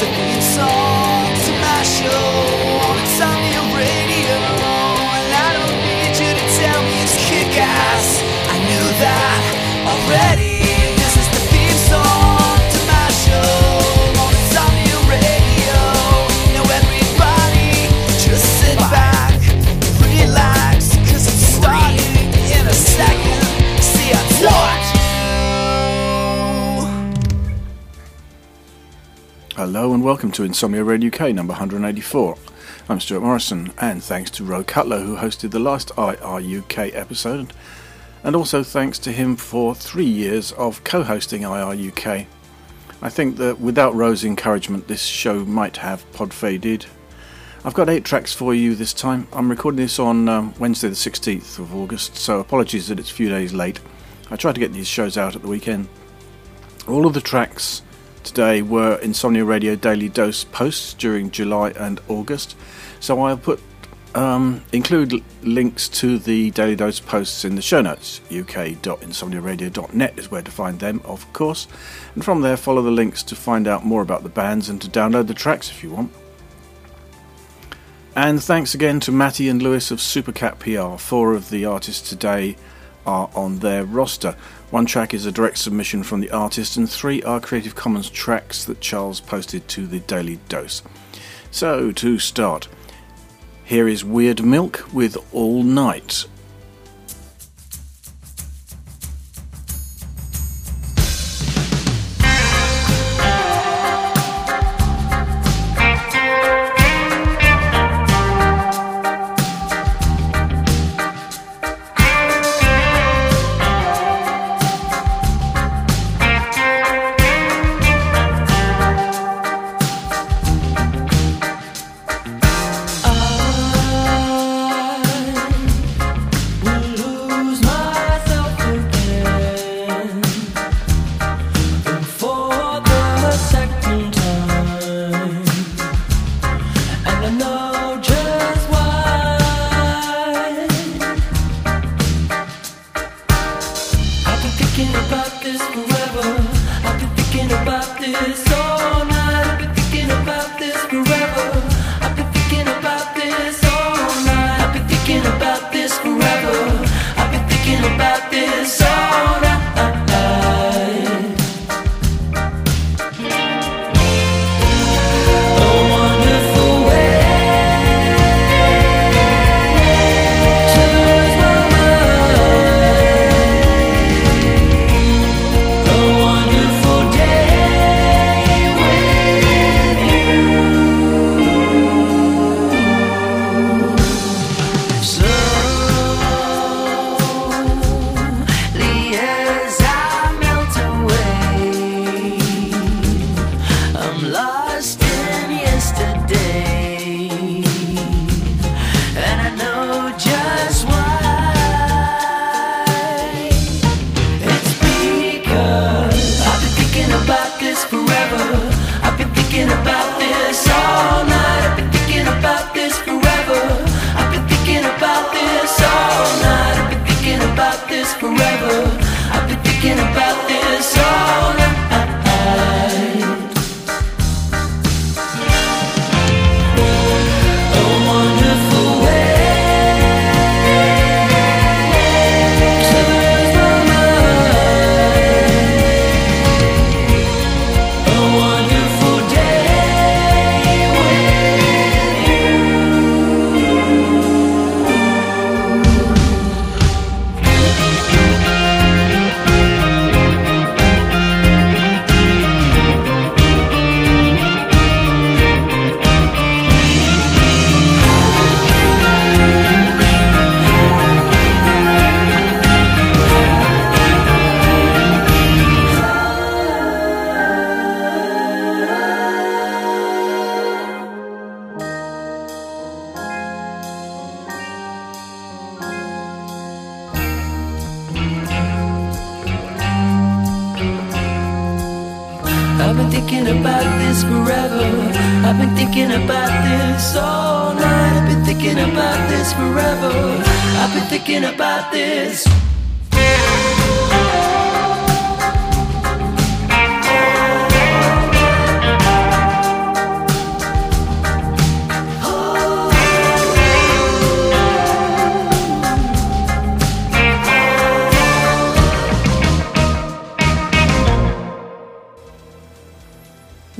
theme Hello and welcome to Insomnia Radio UK number 184. I'm Stuart Morrison, and thanks to Ro Cutler who hosted the last IR UK episode, and also thanks to him for three years of co-hosting IR UK. I think that without Ro's encouragement, this show might have pod faded. I've got eight tracks for you this time. I'm recording this on um, Wednesday, the 16th of August, so apologies that it's a few days late. I try to get these shows out at the weekend. All of the tracks today were Insomnia Radio Daily Dose posts during July and August, so I'll put um, include links to the Daily Dose posts in the show notes. uk.insomniaradio.net is where to find them, of course, and from there follow the links to find out more about the bands and to download the tracks if you want. And thanks again to Matty and Lewis of Supercat PR. Four of the artists today are on their roster. One track is a direct submission from the artist, and three are Creative Commons tracks that Charles posted to the Daily Dose. So, to start, here is Weird Milk with All Night.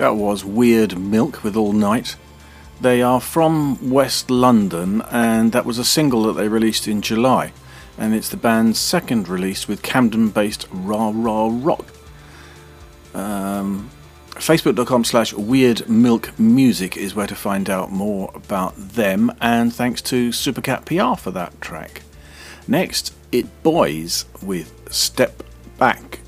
That was Weird Milk with All Night. They are from West London, and that was a single that they released in July. And it's the band's second release with Camden based Rah Rah Rock. Um, Facebook.com slash Weird Milk Music is where to find out more about them, and thanks to Supercat PR for that track. Next, It Boys with Step Back.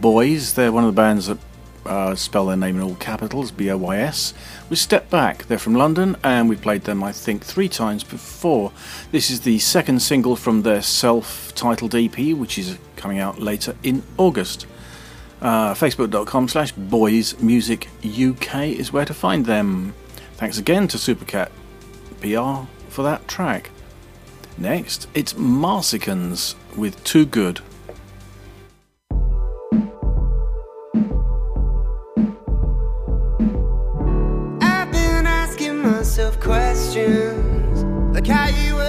Boys. They're one of the bands that uh, spell their name in all capitals, B O Y S. We Step Back. They're from London and we played them, I think, three times before. This is the second single from their self titled EP, which is coming out later in August. Uh, Facebook.com slash Boys Music UK is where to find them. Thanks again to Supercat PR for that track. Next, it's Marsicans with Too Good. Questions. Like how you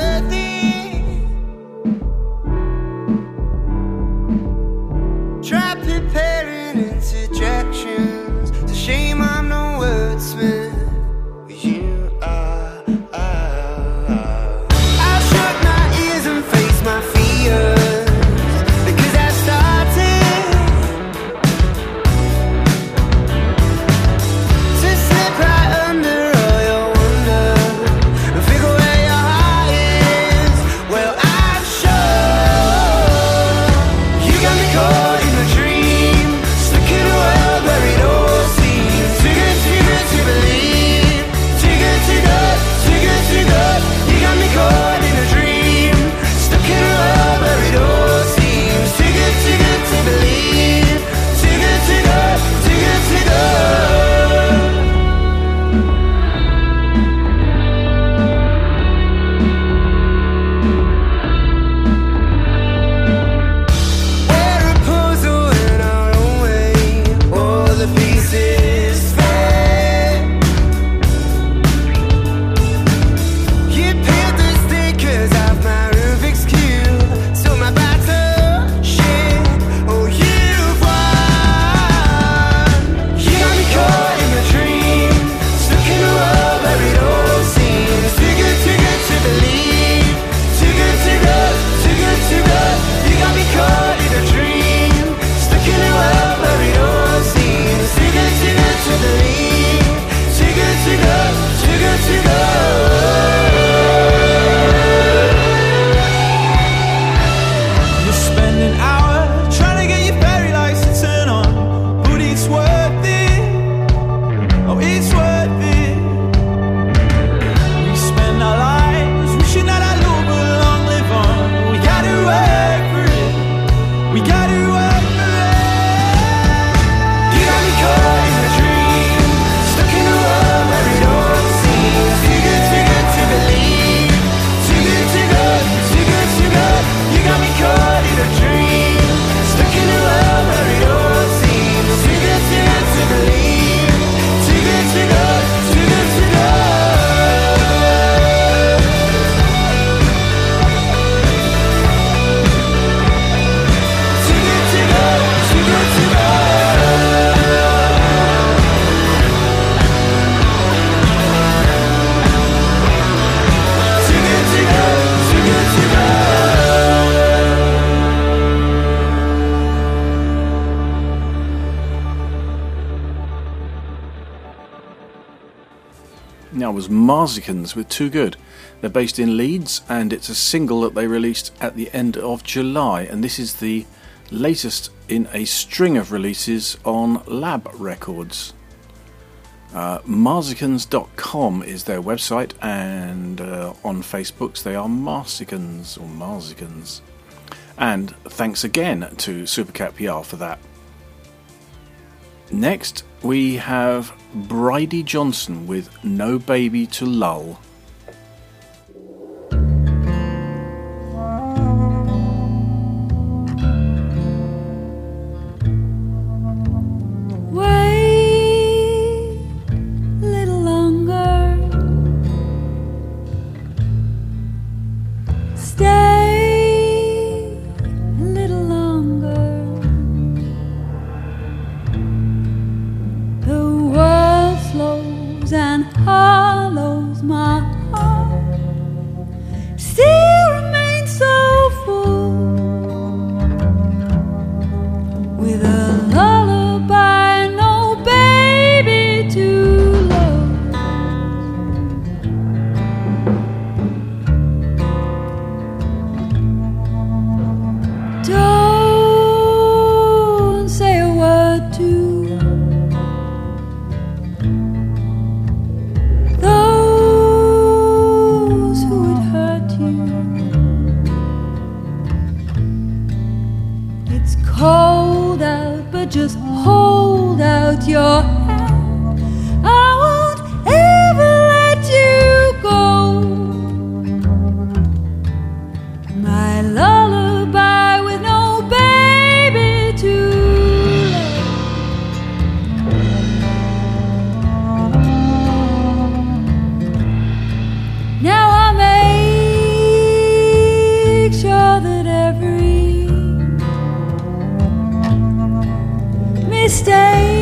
Marsicans with Too Good. They're based in Leeds and it's a single that they released at the end of July. And this is the latest in a string of releases on Lab Records. Uh, Marsicans.com is their website, and uh, on Facebooks they are Marsicans or Marsicans. And thanks again to Supercat PR for that. Next, we have Bridie Johnson with No Baby to Lull. Mistakes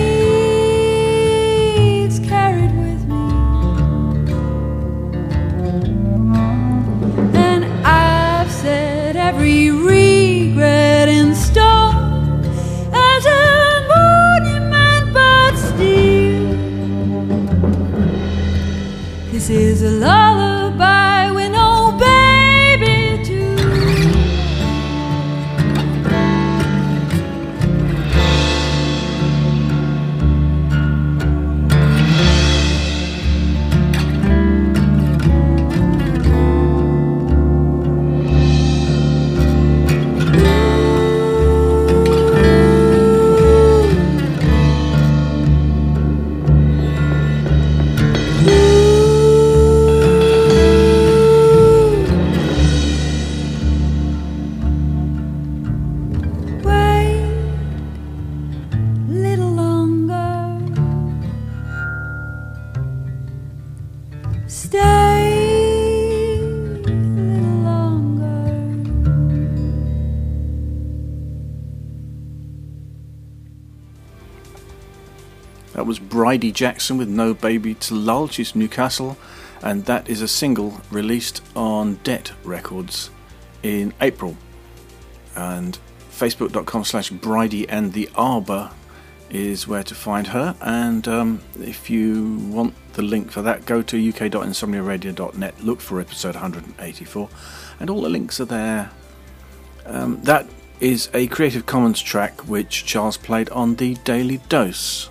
Bridie Jackson with No Baby to Lull. She's Newcastle, and that is a single released on Debt Records in April. And facebook.com slash Bridie and the Arbour is where to find her. And um, if you want the link for that, go to uk.insomniaradio.net, look for episode 184, and all the links are there. Um, that is a Creative Commons track which Charles played on the Daily Dose.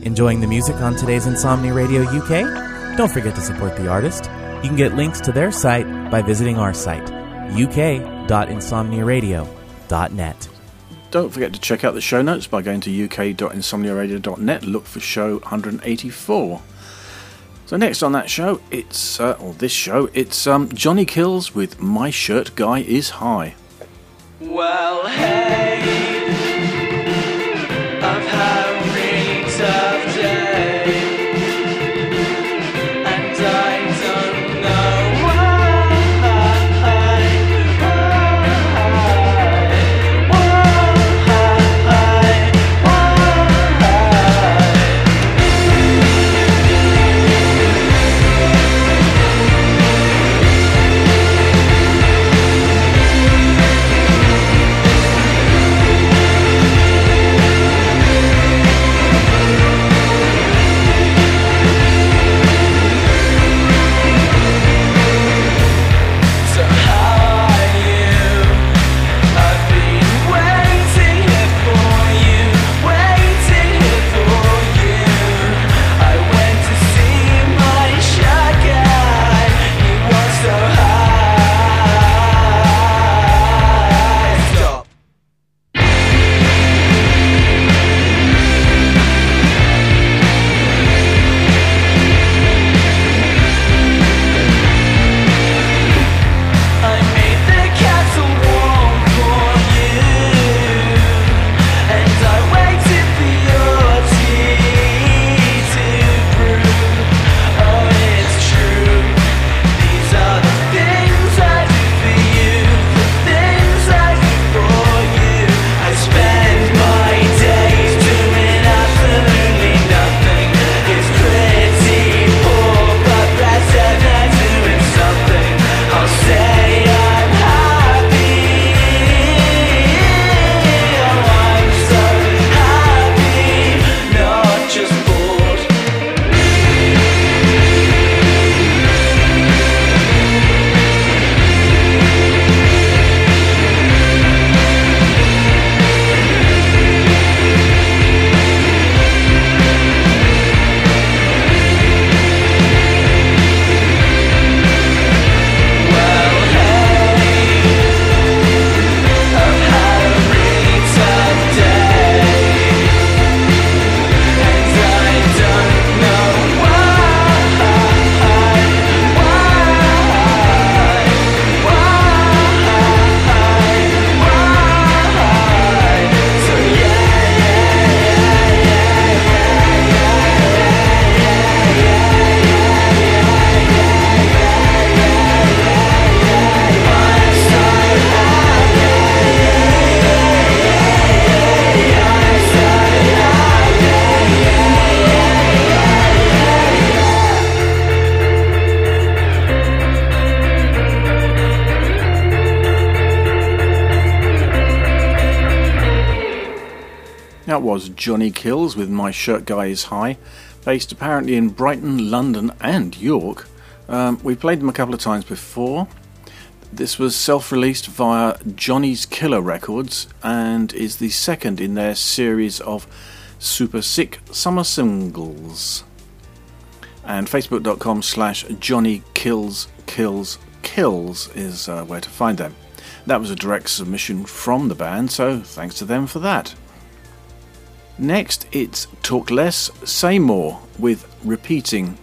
Enjoying the music on today's Insomnia Radio UK? Don't forget to support the artist. You can get links to their site by visiting our site, uk.insomniaradio.net. Don't forget to check out the show notes by going to uk.insomniaradio.net. Look for show 184. So next on that show, it's uh, or this show, it's um, Johnny Kills with "My Shirt Guy Is High." Well, hey, was Johnny Kills with My Shirt Guy Is High, based apparently in Brighton, London, and York. Um, we played them a couple of times before. This was self released via Johnny's Killer Records and is the second in their series of super sick summer singles. And facebook.com slash Johnny Kills Kills Kills is uh, where to find them. That was a direct submission from the band, so thanks to them for that. Next, it's Talk Less, Say More with Repeating.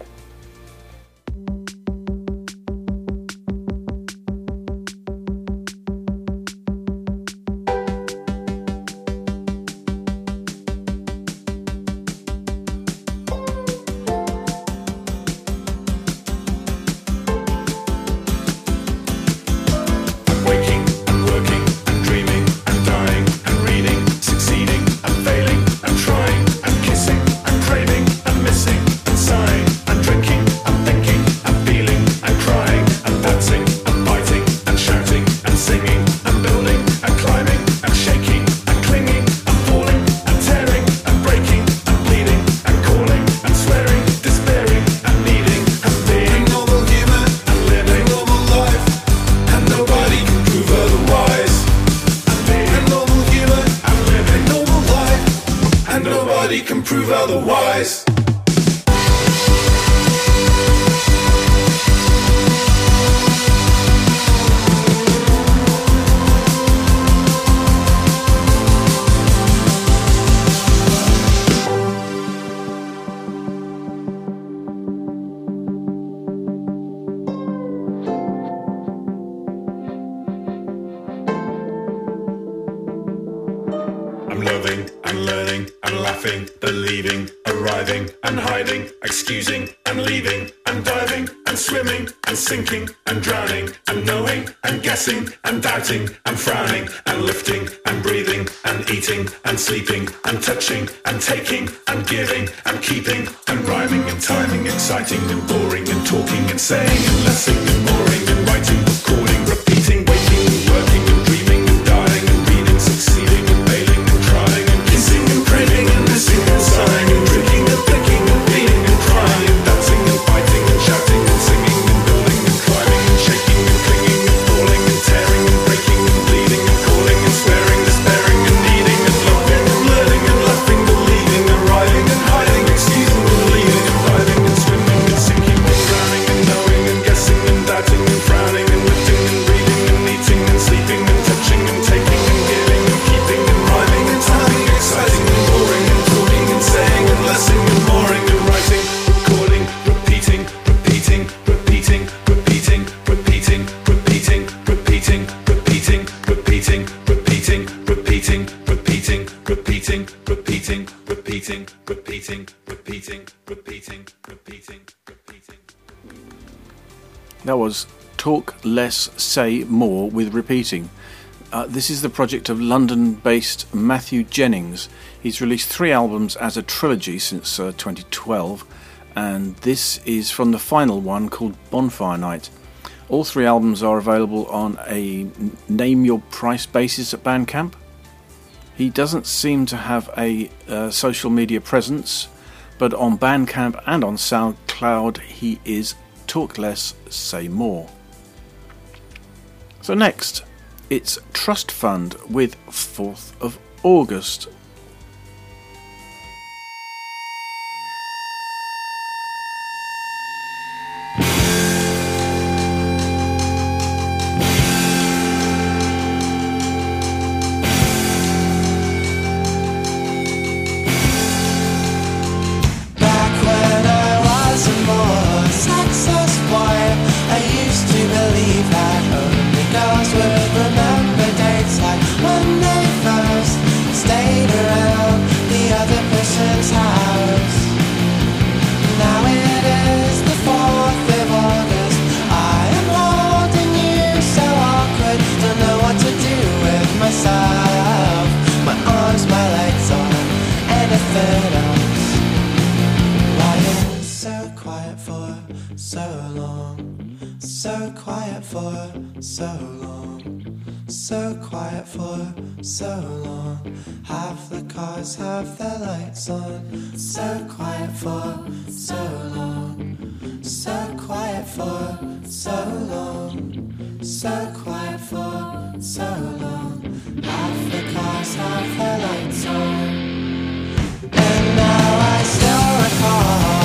Loving and learning and laughing, believing, arriving and hiding, excusing and leaving and diving and swimming and sinking and drowning and knowing and guessing and doubting and frowning and lifting and breathing and eating and sleeping and touching and taking and giving and keeping and rhyming and timing, exciting and boring and talking and saying and lessing and mooring and writing, recording, That was Talk Less, Say More with Repeating. Uh, this is the project of London based Matthew Jennings. He's released three albums as a trilogy since uh, 2012, and this is from the final one called Bonfire Night. All three albums are available on a name your price basis at Bandcamp. He doesn't seem to have a uh, social media presence, but on Bandcamp and on SoundCloud, he is Talk Less, Say More. So, next, it's Trust Fund with 4th of August. Cars have their lights on, so quiet for so long. So quiet for so long, so quiet for so long. Half the cars have their lights on. And now I still recall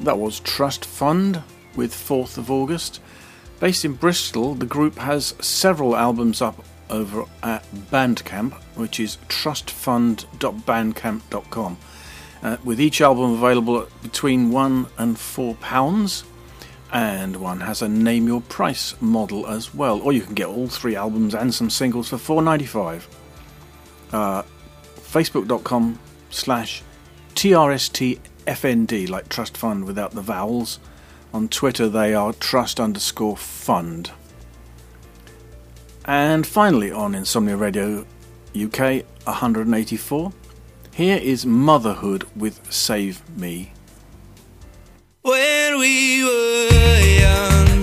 That was Trust Fund with 4th of August. Based in Bristol, the group has several albums up over at Bandcamp, which is trustfund.bandcamp.com, uh, with each album available at between one and four pounds. And one has a name your price model as well, or you can get all three albums and some singles for four ninety five. Uh, Facebook.com slash TRSTFND, like Trust Fund without the vowels. On Twitter, they are Trust underscore Fund. And finally, on Insomnia Radio UK 184, here is Motherhood with Save Me. When we were young,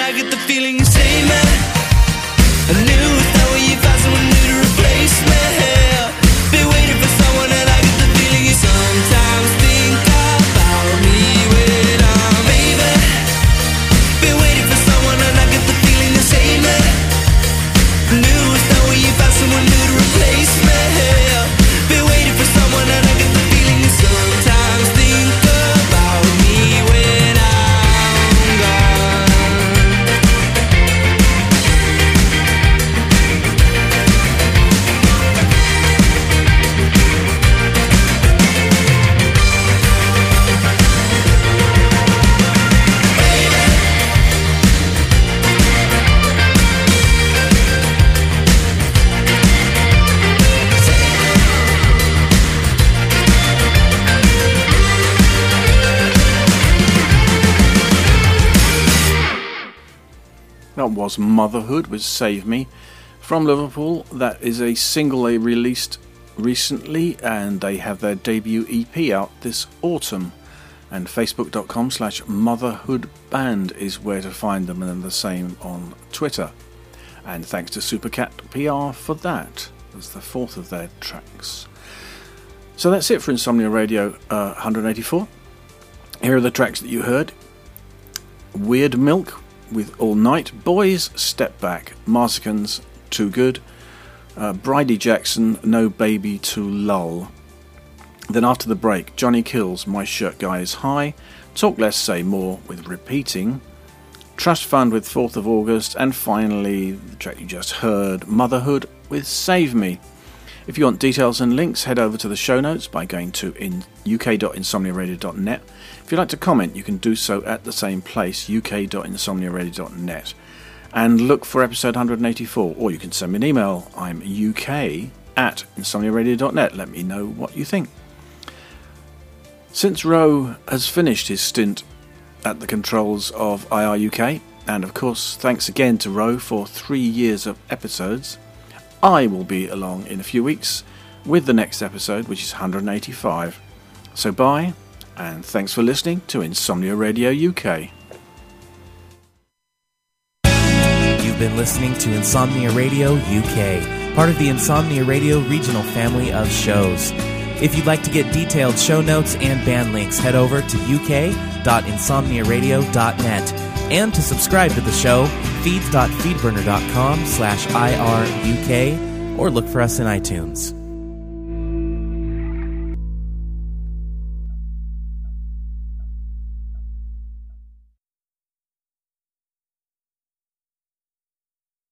I get the feeling you say, man. I knew was Motherhood with Save Me from Liverpool. That is a single they released recently and they have their debut EP out this autumn. And facebook.com slash motherhoodband is where to find them and the same on Twitter. And thanks to Supercat PR for that. That's the fourth of their tracks. So that's it for Insomnia Radio uh, 184. Here are the tracks that you heard Weird Milk with All Night, Boys, Step Back, Marsicans, Too Good, uh, Bridie Jackson, No Baby to Lull. Then after the break, Johnny Kills, My Shirt Guy is High, Talk Less, Say More with Repeating, Trust Fund with 4th of August, and finally, the track you just heard, Motherhood with Save Me. If you want details and links, head over to the show notes by going to in uk.insomniaradio.net. If you'd like to comment, you can do so at the same place, uk.insomniaradio.net. And look for episode 184, or you can send me an email. I'm uk at insomniaradio.net. Let me know what you think. Since Roe has finished his stint at the controls of IRUK, and of course, thanks again to Roe for three years of episodes, I will be along in a few weeks with the next episode, which is 185. So bye, and thanks for listening to Insomnia Radio UK. You've been listening to Insomnia Radio UK, part of the Insomnia Radio regional family of shows. If you'd like to get detailed show notes and band links, head over to uk.insomniaradio.net. And to subscribe to the show, feeds.feedburner.com slash IRUK, or look for us in iTunes.